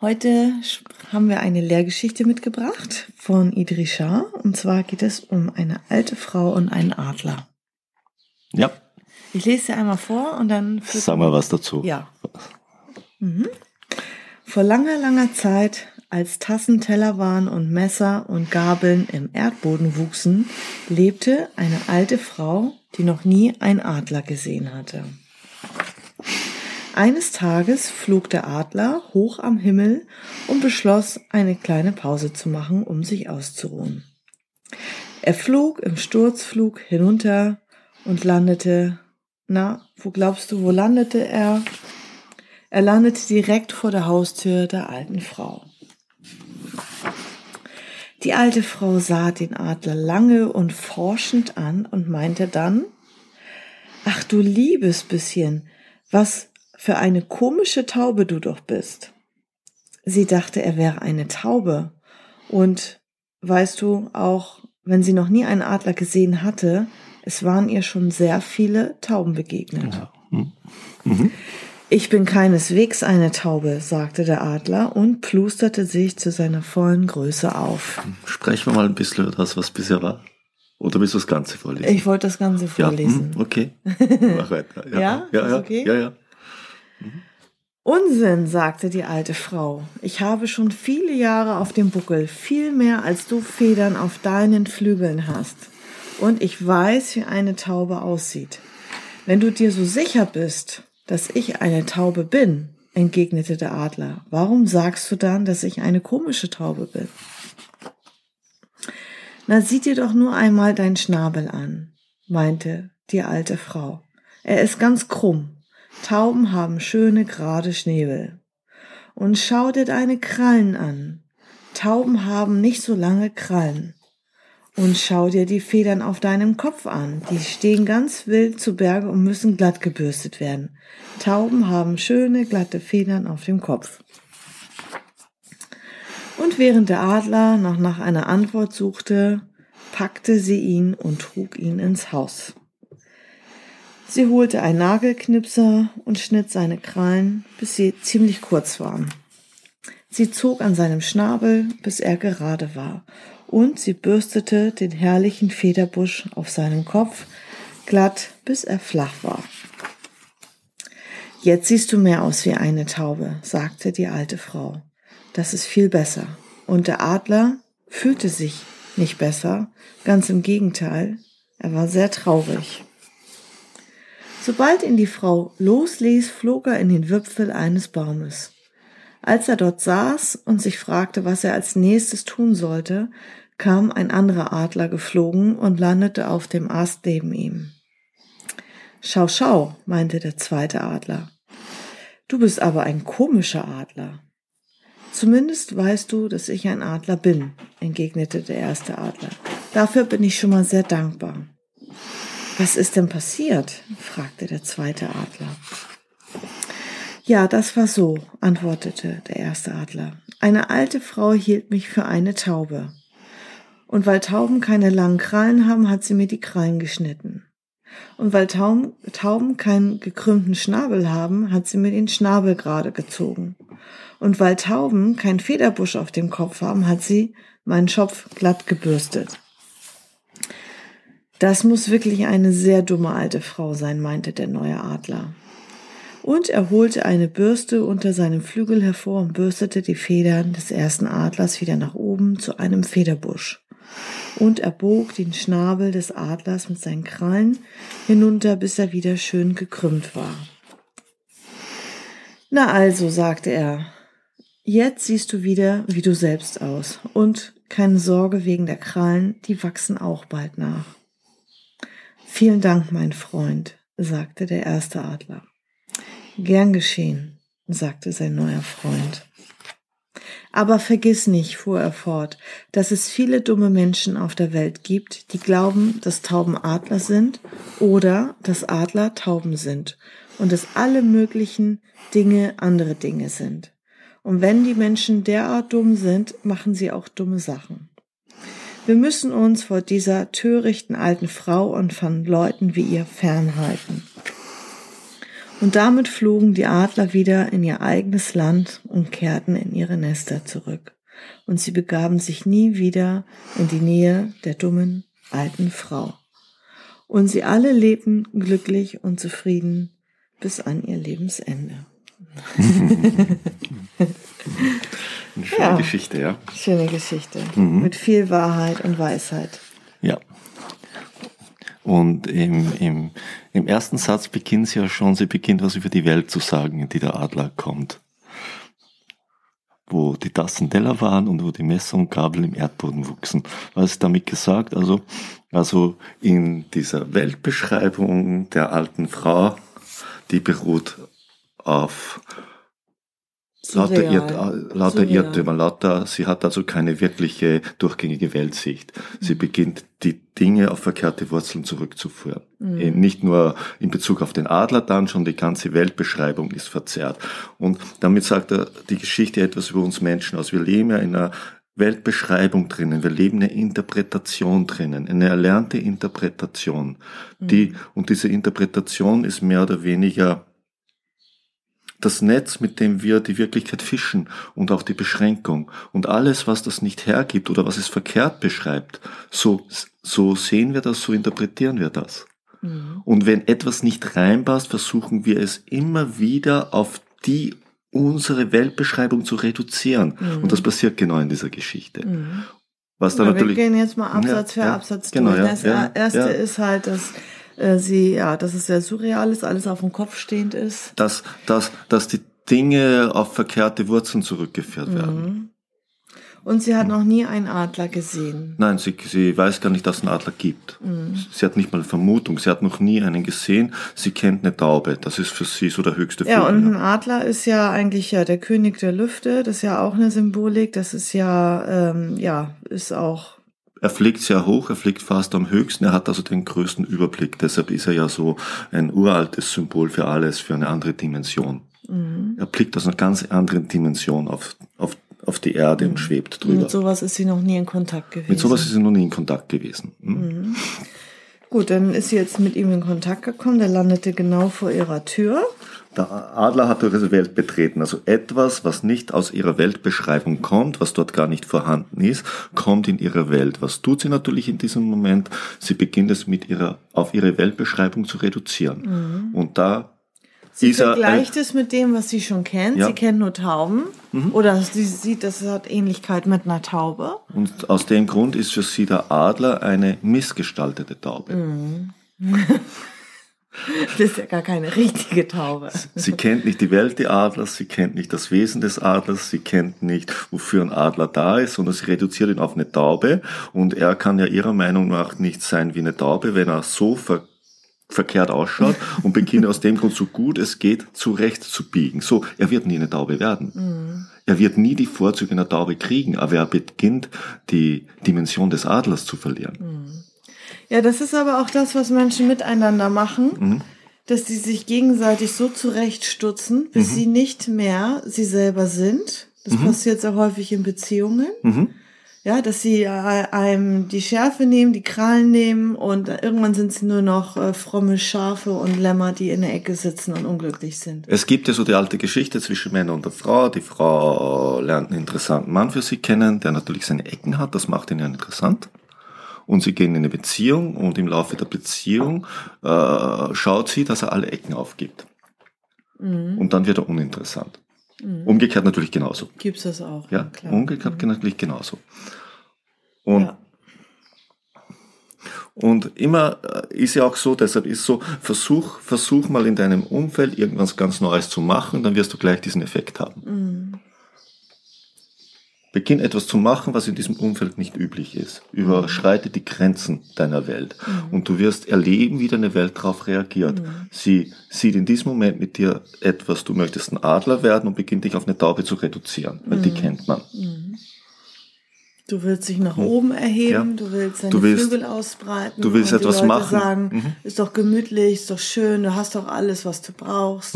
Heute haben wir eine Lehrgeschichte mitgebracht von Idrisha. Und zwar geht es um eine alte Frau und einen Adler. Ja. Ich lese sie einmal vor und dann. Sag mal was dazu. Ja. Mhm. Vor langer, langer Zeit, als Tassen, Teller waren und Messer und Gabeln im Erdboden wuchsen, lebte eine alte Frau, die noch nie einen Adler gesehen hatte. Eines Tages flog der Adler hoch am Himmel und beschloss, eine kleine Pause zu machen, um sich auszuruhen. Er flog im Sturzflug hinunter und landete, na, wo glaubst du, wo landete er? Er landete direkt vor der Haustür der alten Frau. Die alte Frau sah den Adler lange und forschend an und meinte dann, Ach du liebes bisschen, was für eine komische Taube du doch bist. Sie dachte, er wäre eine Taube. Und weißt du auch, wenn sie noch nie einen Adler gesehen hatte, es waren ihr schon sehr viele Tauben begegnet. Ja. Mhm. Mhm. Ich bin keineswegs eine Taube, sagte der Adler und plusterte sich zu seiner vollen Größe auf. Sprechen wir mal ein bisschen über das, was bisher war. Oder willst du das Ganze vorlesen? Ich wollte das Ganze vorlesen. Ja, mhm, okay. Mach weiter. Ja, ja, ja, ja, okay? ja, ja. Unsinn, sagte die alte Frau. Ich habe schon viele Jahre auf dem Buckel, viel mehr als du Federn auf deinen Flügeln hast. Und ich weiß, wie eine Taube aussieht. Wenn du dir so sicher bist, dass ich eine Taube bin, entgegnete der Adler, warum sagst du dann, dass ich eine komische Taube bin? Na, sieh dir doch nur einmal deinen Schnabel an, meinte die alte Frau. Er ist ganz krumm Tauben haben schöne gerade Schnäbel. Und schau dir deine Krallen an. Tauben haben nicht so lange Krallen. Und schau dir die Federn auf deinem Kopf an. Die stehen ganz wild zu Berge und müssen glatt gebürstet werden. Tauben haben schöne, glatte Federn auf dem Kopf. Und während der Adler noch nach einer Antwort suchte, packte sie ihn und trug ihn ins Haus. Sie holte einen Nagelknipser und schnitt seine Krallen, bis sie ziemlich kurz waren. Sie zog an seinem Schnabel, bis er gerade war, und sie bürstete den herrlichen Federbusch auf seinem Kopf glatt, bis er flach war. Jetzt siehst du mehr aus wie eine Taube, sagte die alte Frau. Das ist viel besser. Und der Adler fühlte sich nicht besser, ganz im Gegenteil, er war sehr traurig. Sobald ihn die Frau losließ, flog er in den Wipfel eines Baumes. Als er dort saß und sich fragte, was er als nächstes tun sollte, kam ein anderer Adler geflogen und landete auf dem Ast neben ihm. Schau, schau, meinte der zweite Adler. Du bist aber ein komischer Adler. Zumindest weißt du, dass ich ein Adler bin, entgegnete der erste Adler. Dafür bin ich schon mal sehr dankbar. Was ist denn passiert? fragte der zweite Adler. Ja, das war so, antwortete der erste Adler. Eine alte Frau hielt mich für eine Taube. Und weil Tauben keine langen Krallen haben, hat sie mir die Krallen geschnitten. Und weil Tauben, keinen gekrümmten Schnabel haben, hat sie mir den Schnabel gerade gezogen. Und weil Tauben keinen Federbusch auf dem Kopf haben, hat sie meinen Schopf glatt gebürstet. Das muss wirklich eine sehr dumme alte Frau sein, meinte der neue Adler. Und er holte eine Bürste unter seinem Flügel hervor und bürstete die Federn des ersten Adlers wieder nach oben zu einem Federbusch. Und er bog den Schnabel des Adlers mit seinen Krallen hinunter, bis er wieder schön gekrümmt war. Na also, sagte er, jetzt siehst du wieder wie du selbst aus. Und keine Sorge wegen der Krallen, die wachsen auch bald nach. Vielen Dank, mein Freund, sagte der erste Adler. Gern geschehen, sagte sein neuer Freund. Aber vergiss nicht, fuhr er fort, dass es viele dumme Menschen auf der Welt gibt, die glauben, dass Tauben Adler sind oder dass Adler Tauben sind und dass alle möglichen Dinge andere Dinge sind. Und wenn die Menschen derart dumm sind, machen sie auch dumme Sachen. Wir müssen uns vor dieser törichten alten Frau und von Leuten wie ihr fernhalten. Und damit flogen die Adler wieder in ihr eigenes Land und kehrten in ihre Nester zurück. Und sie begaben sich nie wieder in die Nähe der dummen alten Frau. Und sie alle lebten glücklich und zufrieden bis an ihr Lebensende. Eine schöne ja, Geschichte, ja. Schöne Geschichte. Mhm. Mit viel Wahrheit und Weisheit. Ja. Und im, im, im ersten Satz beginnt sie ja schon, sie beginnt was über die Welt zu sagen, in die der Adler kommt. Wo die Tassen Teller waren und wo die Messer und Gabel im Erdboden wuchsen. Was ist damit gesagt? Also, also in dieser Weltbeschreibung der alten Frau, die beruht auf Lauter, Irrt, lauter Irrtümer, lauter, sie hat also keine wirkliche durchgängige Weltsicht. Sie mhm. beginnt die Dinge auf verkehrte Wurzeln zurückzuführen. Mhm. Nicht nur in Bezug auf den Adler, dann schon die ganze Weltbeschreibung ist verzerrt. Und damit sagt er die Geschichte etwas über uns Menschen aus. Wir leben ja in einer Weltbeschreibung drinnen, wir leben eine Interpretation drinnen, eine erlernte Interpretation. Die, mhm. und diese Interpretation ist mehr oder weniger das Netz, mit dem wir die Wirklichkeit fischen und auch die Beschränkung und alles, was das nicht hergibt oder was es verkehrt beschreibt, so, so sehen wir das, so interpretieren wir das. Mhm. Und wenn etwas nicht reinpasst, versuchen wir es immer wieder auf die unsere Weltbeschreibung zu reduzieren. Mhm. Und das passiert genau in dieser Geschichte. Mhm. Was da natürlich, wir gehen jetzt mal Absatz ja, für ja, Absatz genau, durch. Das ja, erste ist halt, dass äh, sie, ja, dass es sehr surreal ist, alles auf dem Kopf stehend ist. Dass, dass, dass die Dinge auf verkehrte Wurzeln zurückgeführt mhm. werden. Und sie hat noch nie einen Adler gesehen. Nein, sie, sie weiß gar nicht, dass es einen Adler gibt. Mhm. Sie hat nicht mal Vermutung. Sie hat noch nie einen gesehen. Sie kennt eine Taube. Das ist für sie so der höchste Ja, Vogel. und ein Adler ist ja eigentlich ja der König der Lüfte. Das ist ja auch eine Symbolik. Das ist ja, ähm, ja, ist auch er fliegt sehr hoch, er fliegt fast am höchsten, er hat also den größten Überblick. Deshalb ist er ja so ein uraltes Symbol für alles, für eine andere Dimension. Mhm. Er blickt aus einer ganz anderen Dimension auf, auf, auf die Erde mhm. und schwebt drüber. Mit sowas ist sie noch nie in Kontakt gewesen. Mit sowas ist sie noch nie in Kontakt gewesen. Mhm. Gut, dann ist sie jetzt mit ihm in Kontakt gekommen. Der landete genau vor ihrer Tür. Der Adler hat ihre Welt betreten. Also etwas, was nicht aus ihrer Weltbeschreibung kommt, was dort gar nicht vorhanden ist, kommt in ihre Welt. Was tut sie natürlich in diesem Moment? Sie beginnt es mit ihrer, auf ihre Weltbeschreibung zu reduzieren. Mhm. Und da Sie vergleicht es mit dem, was sie schon kennt. Ja. Sie kennt nur Tauben. Mhm. Oder sie sieht, das hat Ähnlichkeit mit einer Taube. Und aus dem Grund ist für sie der Adler eine missgestaltete Taube. Mhm. Das ist ja gar keine richtige Taube. Sie kennt nicht die Welt des Adlers, sie kennt nicht das Wesen des Adlers, sie kennt nicht, wofür ein Adler da ist, sondern sie reduziert ihn auf eine Taube. Und er kann ja ihrer Meinung nach nicht sein wie eine Taube, wenn er so ver verkehrt ausschaut und beginnt aus dem Grund so gut es geht zurecht zu biegen. So, er wird nie eine Taube werden. Mhm. Er wird nie die Vorzüge einer Taube kriegen, aber er beginnt die Dimension des Adlers zu verlieren. Mhm. Ja, das ist aber auch das, was Menschen miteinander machen, mhm. dass sie sich gegenseitig so zurechtstutzen, bis mhm. sie nicht mehr sie selber sind. Das mhm. passiert sehr häufig in Beziehungen. Ja, dass sie äh, einem die Schärfe nehmen, die Krallen nehmen und irgendwann sind sie nur noch äh, fromme Schafe und Lämmer, die in der Ecke sitzen und unglücklich sind. Es gibt ja so die alte Geschichte zwischen Männern und der Frau. Die Frau lernt einen interessanten Mann für sie kennen, der natürlich seine Ecken hat. Das macht ihn ja interessant und sie gehen in eine Beziehung und im Laufe der Beziehung äh, schaut sie, dass er alle Ecken aufgibt. Mhm. Und dann wird er uninteressant. Mhm. Umgekehrt natürlich genauso. Gibt es das auch? Ja, klar. umgekehrt mhm. natürlich genauso. Und ja. Und immer äh, ist ja auch so, deshalb ist so, versuch, versuch mal in deinem Umfeld irgendwas ganz Neues zu machen, dann wirst du gleich diesen Effekt haben. Mhm. Beginn etwas zu machen, was in diesem Umfeld nicht üblich ist. Überschreite die Grenzen deiner Welt. Mhm. Und du wirst erleben, wie deine Welt darauf reagiert. Sie sieht in diesem Moment mit dir etwas, du möchtest ein Adler werden und beginnt dich auf eine Taube zu reduzieren, weil Mhm. die kennt man. Du willst dich nach oben erheben, Ja. du willst deine Du willst- Flügel ausbreiten. du willst etwas machen. sagen, Mhm. ist doch gemütlich, ist doch schön, du hast doch alles, was du brauchst.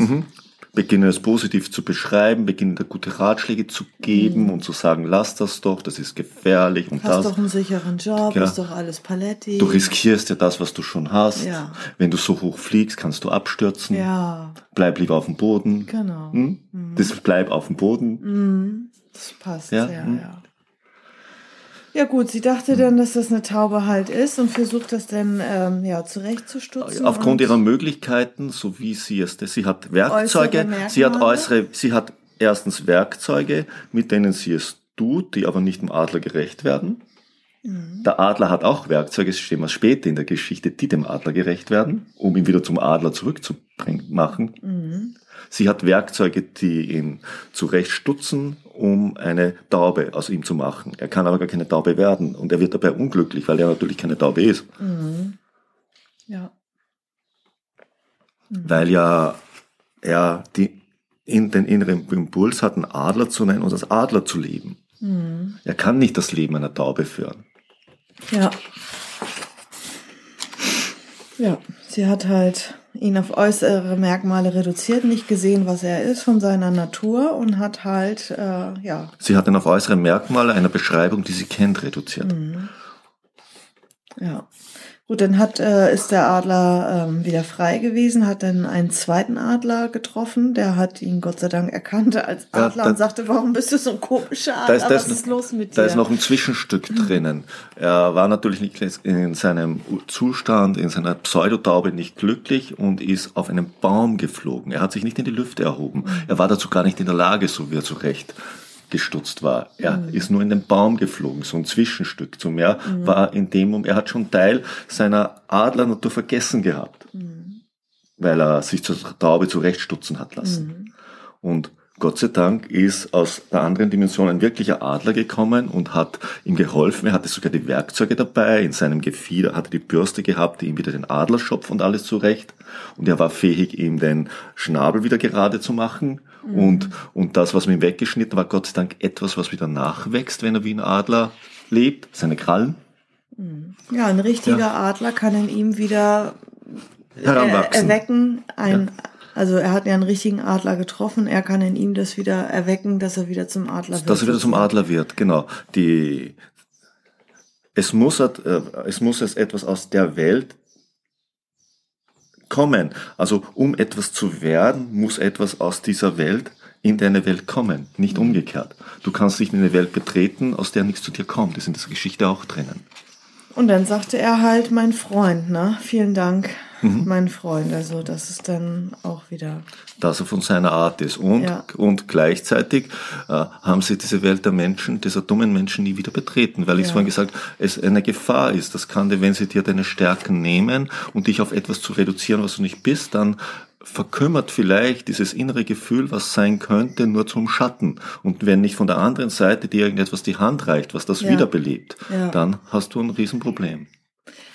Mhm. Beginne es positiv zu beschreiben, beginne dir gute Ratschläge zu geben und zu sagen, lass das doch, das ist gefährlich und Mhm. Hast das. doch einen sicheren Job, Ja. ist doch alles Paletti. Du riskierst ja das, was du schon hast. Ja. Wenn du so hoch fliegst, kannst du abstürzen. Ja, Bleib lieber auf dem Boden. genau. Hm? Das bleib auf dem Boden. Mhm. Das passt, ja, Ja, ja. Ja, gut, sie dachte dann, dass das eine Taube halt ist und versucht das dann ähm, ja, zurechtzustutzen. Aufgrund und ihrer Möglichkeiten, so wie sie es, sie hat Werkzeuge, sie hat äußere, sie hat erstens Werkzeuge, mit denen sie es tut, die aber nicht dem Adler gerecht werden. Mhm. Der Adler hat auch Werkzeuge, es stehen wir später in der Geschichte, die dem Adler gerecht werden, um ihn wieder zum Adler zurückzubringen, machen. Mhm. Sie hat Werkzeuge, die ihn zurechtstutzen, um eine Taube aus ihm zu machen. Er kann aber gar keine Taube werden und er wird dabei unglücklich, weil er natürlich keine Taube ist. Mhm. Ja. Weil ja er die, in den inneren Impuls hat, einen Adler zu nennen und als Adler zu leben. Mhm. Er kann nicht das Leben einer Taube führen. Ja. Ja, sie hat halt ihn auf äußere Merkmale reduziert, nicht gesehen, was er ist von seiner Natur und hat halt, äh, ja, Sie hat ihn auf äußere Merkmale einer Beschreibung, die sie kennt, reduziert. Mhm. ja. Gut, dann hat, äh, ist der Adler ähm, wieder frei gewesen, hat dann einen zweiten Adler getroffen, der hat ihn Gott sei Dank erkannt als Ja, Adler da- und sagte, warum bist du so ein komischer Da Adler, ist, da was ist, ist los mit dir? da ist noch ein Zwischenstück drinnen. Er war natürlich nicht in seinem Zustand, in seiner Pseudotaube nicht glücklich und ist auf einen Baum geflogen. Er hat sich nicht in die Lüfte erhoben. Er war dazu gar nicht in der Lage, so wie er zurecht gestutzt war. Er ist nur in den Baum geflogen, so ein Zwischenstück. Zum Meer war in dem Moment, er hat schon Teil seiner Adlernatur vergessen gehabt, weil er sich zur Taube zurechtstutzen hat lassen. Und Gott sei Dank ist aus der anderen Dimension ein wirklicher Adler gekommen und hat ihm geholfen. Er hatte sogar die Werkzeuge dabei. In seinem Gefieder hatte die Bürste gehabt, die ihm wieder den Adlerschopf und alles zurecht. Und er war fähig, ihm den Schnabel wieder gerade zu machen. Und, und das, was mit ihm weggeschnitten war, Gott sei Dank etwas, was wieder nachwächst, wenn er wie ein Adler lebt. Seine Krallen Ja, ein richtiger Adler kann in ihm wieder er, heranwachsen. erwecken. Ein, Also er hat ja einen richtigen Adler getroffen. Er kann in ihm das wieder erwecken, dass er wieder zum Adler wird. Dass er wieder zum Adler wird, genau. Die, es muss, halt, äh, es muss etwas aus der Welt kommen. Also um etwas zu werden, muss etwas aus dieser Welt in deine Welt kommen, nicht umgekehrt. Du kannst nicht in eine Welt betreten, aus der nichts zu dir kommt. Das ist in dieser Geschichte auch drinnen. Und dann sagte er halt, mein Freund, ne? Vielen Dank, Mhm. mein Freund. Also das ist dann auch wieder. dass er von seiner Art ist. Und, Ja. und gleichzeitig äh, haben sie diese Welt der Menschen, dieser dummen Menschen nie wieder betreten, weil ich Ja. vorhin gesagt es eine Gefahr ist. Das kann dir, wenn sie dir deine Stärken nehmen und dich auf etwas zu reduzieren, was du nicht bist, dann verkümmert vielleicht dieses innere Gefühl, was sein könnte, nur zum Schatten. Und wenn nicht von der anderen Seite dir irgendetwas die Hand reicht, was das Ja. wiederbelebt, Ja. dann hast du ein Riesenproblem.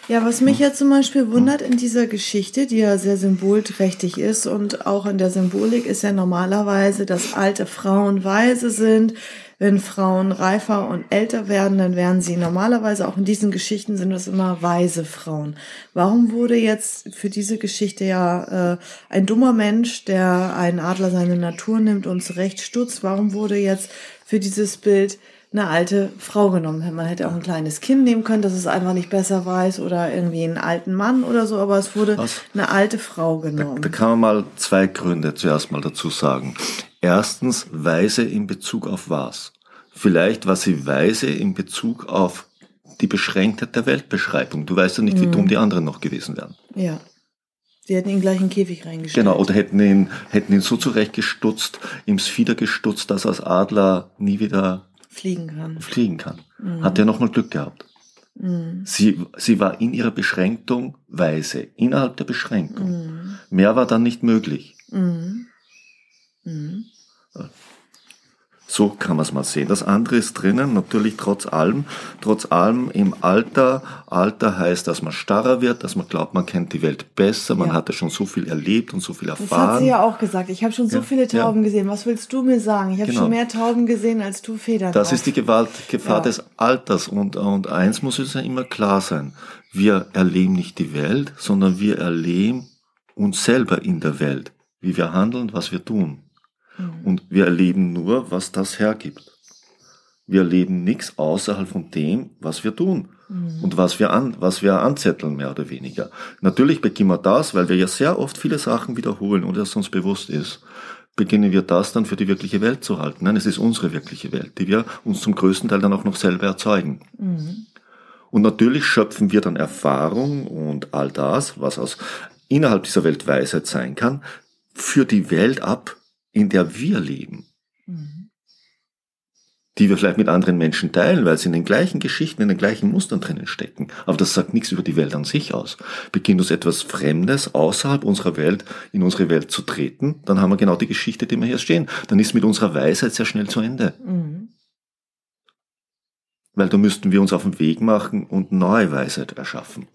Ja, was mich ja zum Beispiel wundert in dieser Geschichte, die ja sehr symbolträchtig ist und auch in der Symbolik ist ja normalerweise, dass alte Frauen weise sind. Wenn Frauen reifer und älter werden, dann werden sie normalerweise auch in diesen Geschichten sind das immer weise Frauen. Warum wurde jetzt für diese Geschichte ja äh, ein dummer Mensch, der einen Adler seine Natur nimmt und zurechtstutzt, warum wurde jetzt für dieses Bild eine alte Frau genommen. Man hätte auch ein kleines Kind nehmen können, das es einfach nicht besser weiß oder irgendwie einen alten Mann oder so, aber es wurde Was? eine alte Frau genommen. Da kann man mal zwei Gründe zuerst mal dazu sagen. Erstens, weise in Bezug auf was? Vielleicht war sie weise in Bezug auf die Beschränktheit der Weltbeschreibung. Du weißt ja nicht, wie dumm die anderen noch gewesen wären. Ja. Sie hätten ihn gleich in den Käfig reingestellt. Genau, oder hätten ihn, hätten ihn so zurechtgestutzt, ihm das Fieder gestutzt, dass er als Adler nie wieder Fliegen kann. fliegen kann. Hat er nochmal Glück gehabt. Sie, sie war in ihrer Beschränkung weise, innerhalb der Beschränkung. Mehr war dann nicht möglich. Mhm. So kann man es mal sehen. Das andere ist drinnen, natürlich trotz allem, trotz allem im Alter. Alter heißt, dass man starrer wird, dass man glaubt, man kennt die Welt besser, man Ja. hatte schon so viel erlebt und so viel Das erfahren. hat sie ja auch gesagt. Ich habe schon so Ja, viele ja. Tauben gesehen. Was willst du mir sagen? Ich habe Genau. schon mehr Tauben gesehen, als du Federn Das auf. ist die Gewalt, Gefahr Ja. des Alters. Und, und eins muss uns ja immer klar sein. Wir erleben nicht die Welt, sondern wir erleben uns selber in der Welt. Wie wir handeln, was wir tun. Mhm. Und wir erleben nur, was das hergibt. Wir erleben nichts außerhalb von dem, was wir tun. Mhm. Und was wir, an, was wir anzetteln, mehr oder weniger. Natürlich beginnen wir das, weil wir ja sehr oft viele Sachen wiederholen, ohne dass es uns bewusst ist. Beginnen wir das dann für die wirkliche Welt zu halten. Nein, es ist unsere wirkliche Welt, die wir uns zum größten Teil dann auch noch selber erzeugen. Mhm. Und natürlich schöpfen wir dann Erfahrung und all das, was aus innerhalb dieser Welt Weisheit sein kann, für die Welt ab, in der wir leben. Mhm. Die wir vielleicht mit anderen Menschen teilen, weil sie in den gleichen Geschichten, in den gleichen Mustern drinnen stecken. Aber das sagt nichts über die Welt an sich aus. Beginnt uns etwas Fremdes außerhalb unserer Welt, in unsere Welt zu treten, dann haben wir genau die Geschichte, die wir hier stehen. Dann ist mit unserer Weisheit sehr schnell zu Ende. Mhm. Weil da müssten wir uns auf den Weg machen und neue Weisheit erschaffen.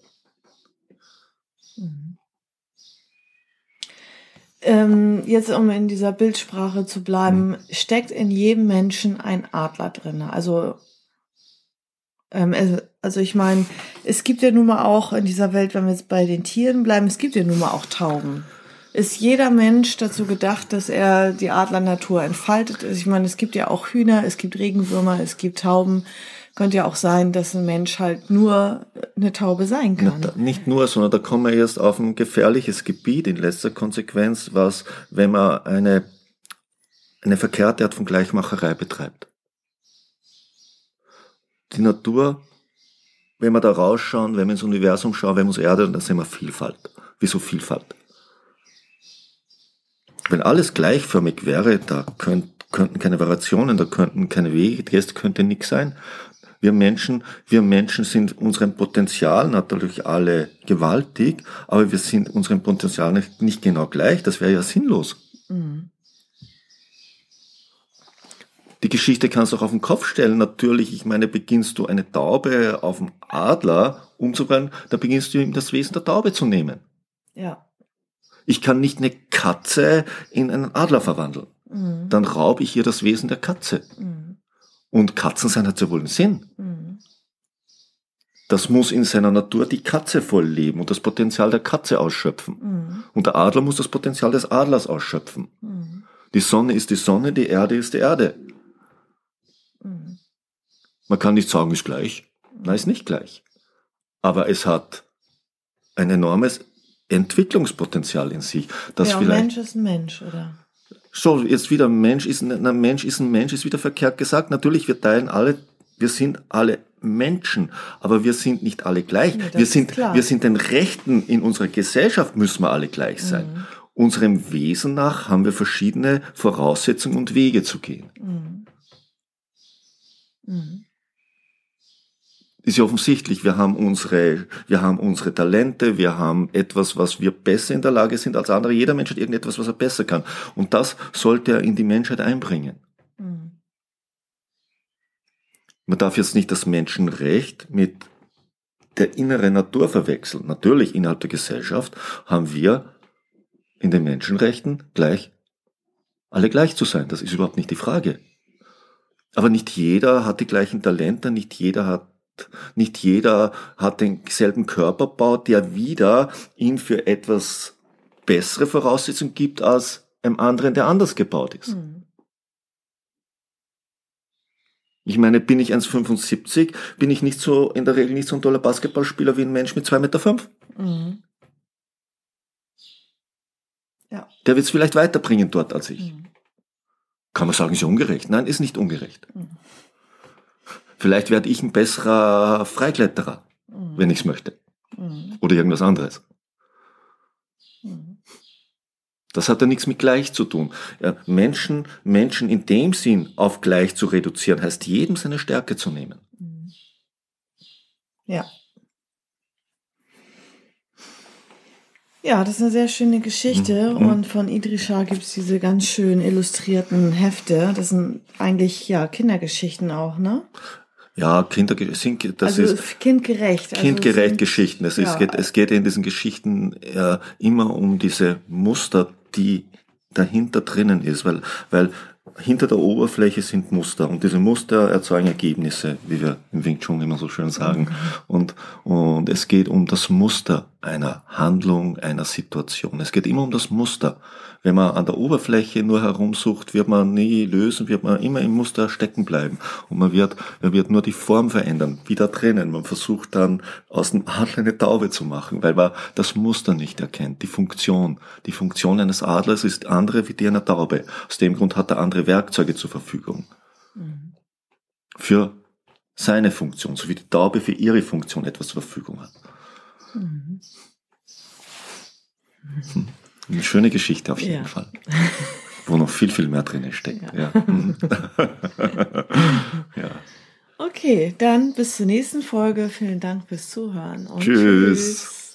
Mhm. Ähm, jetzt, um in dieser Bildsprache zu bleiben, steckt in jedem Menschen ein Adler drin. Also, ähm, also ich meine, es gibt ja nun mal auch in dieser Welt, wenn wir jetzt bei den Tieren bleiben, es gibt ja nun mal auch Tauben. Ist jeder Mensch dazu gedacht, dass er die Adlernatur entfaltet? Also ich meine, es gibt ja auch Hühner, es gibt Regenwürmer, es gibt Tauben. Könnte ja auch sein, dass ein Mensch halt nur eine Taube sein kann. da, nicht nur, sondern da kommen wir erst auf ein gefährliches Gebiet in letzter Konsequenz, was, wenn man eine, eine verkehrte Art von Gleichmacherei betreibt. Die Natur, wenn wir da rausschauen, wenn wir ins Universum schauen, wenn wir uns Erde, dann sehen wir Vielfalt. Wieso Vielfalt? Wenn alles gleichförmig wäre, da könnt, könnten keine Variationen, da könnten keine Wege, das könnte nichts sein. Wir Menschen, wir Menschen sind unserem Potenzial natürlich alle gewaltig, aber wir sind unserem Potenzial nicht, nicht genau gleich. Das wäre ja sinnlos. Mhm. Die Geschichte kannst du auch auf den Kopf stellen. Natürlich, ich meine, beginnst du eine Taube auf dem Adler umzubringen, da beginnst du ihm das Wesen der Taube zu nehmen. Ja. Ich kann nicht eine Katze in einen Adler verwandeln. Mhm. Dann raube ich ihr das Wesen der Katze. Mhm. Und Katzensein hat ja wohl einen Sinn. Mhm. Das muss in seiner Natur die Katze voll leben und das Potenzial der Katze ausschöpfen. Mhm. Und der Adler muss das Potenzial des Adlers ausschöpfen. Mhm. Die Sonne ist die Sonne, die Erde ist die Erde. Mhm. Man kann nicht sagen, ist gleich. Nein, ist nicht gleich. Aber es hat ein enormes Entwicklungspotenzial in sich. Das ja, vielleicht Mensch ist ein Mensch, oder? So, jetzt wieder Mensch ist ein, Mensch ist ein Mensch, ist wieder verkehrt gesagt. Natürlich, wir teilen alle, wir sind alle Menschen, aber wir sind nicht alle gleich. Nee, wir sind, wir sind den Rechten in unserer Gesellschaft müssen wir alle gleich sein. Mhm. Unserem Wesen nach haben wir verschiedene Voraussetzungen und Wege zu gehen. Mhm. Mhm. Ist ja offensichtlich, wir haben unsere, wir haben unsere Talente, wir haben etwas, was wir besser in der Lage sind als andere. Jeder Mensch hat irgendetwas, was er besser kann. Und das sollte er in die Menschheit einbringen. Mhm. Man darf jetzt nicht das Menschenrecht mit der inneren Natur verwechseln. Natürlich, innerhalb der Gesellschaft haben wir in den Menschenrechten gleich, alle gleich zu sein. Das ist überhaupt nicht die Frage. Aber nicht jeder hat die gleichen Talente, nicht jeder hat, nicht jeder hat denselben Körperbau, der wieder ihn für etwas bessere Voraussetzungen gibt als einem anderen, der anders gebaut ist. Mhm. Ich meine, bin ich 1,75, bin ich nicht so, in der Regel nicht so ein toller Basketballspieler wie ein Mensch mit 2,5 Meter. Fünf. Mhm. Ja. Der wird es vielleicht weiterbringen dort als ich. Mhm. Kann man sagen, ist ja ungerecht? Nein, ist nicht ungerecht. Mhm. Vielleicht werde ich ein besserer Freikletterer, Mhm. wenn ich es möchte. Mhm. Oder irgendwas anderes. Mhm. Das hat ja nichts mit gleich zu tun. Ja, Menschen, Menschen in dem Sinn auf gleich zu reduzieren, heißt jedem seine Stärke zu nehmen. Mhm. Ja. Ja, das ist eine sehr schöne Geschichte. Mhm. Und von Idrisha gibt es diese ganz schön illustrierten Hefte. Das sind eigentlich ja Kindergeschichten auch, ne? Ja, Kinder sind, das also ist kindgerecht. Also kindgerecht sind- Geschichten. Es, ja. es, geht, es geht in diesen Geschichten äh, immer um diese Muster, die dahinter drinnen ist, weil, weil hinter der Oberfläche sind Muster und diese Muster erzeugen Ergebnisse, wie wir im Wing Chun immer so schön sagen. Und, und es geht um das Muster einer Handlung, einer Situation. Es geht immer um das Muster. Wenn man an der Oberfläche nur herumsucht, wird man nie lösen, wird man immer im Muster stecken bleiben. Und man wird, man wird nur die Form verändern, wieder drinnen. Man versucht dann aus dem Adler eine Taube zu machen, weil man das Muster nicht erkennt, die Funktion. Die Funktion eines Adlers ist andere wie die einer Taube. Aus dem Grund hat er andere Werkzeuge zur Verfügung. Für seine Funktion, so wie die Taube für ihre Funktion etwas zur Verfügung hat. Mhm. Eine schöne Geschichte auf jeden Ja. Fall. Wo noch viel, viel mehr drin steckt. Ja. Mhm. ja. Okay, dann bis zur nächsten Folge. Vielen Dank fürs Zuhören. Und Tschüss. tschüss.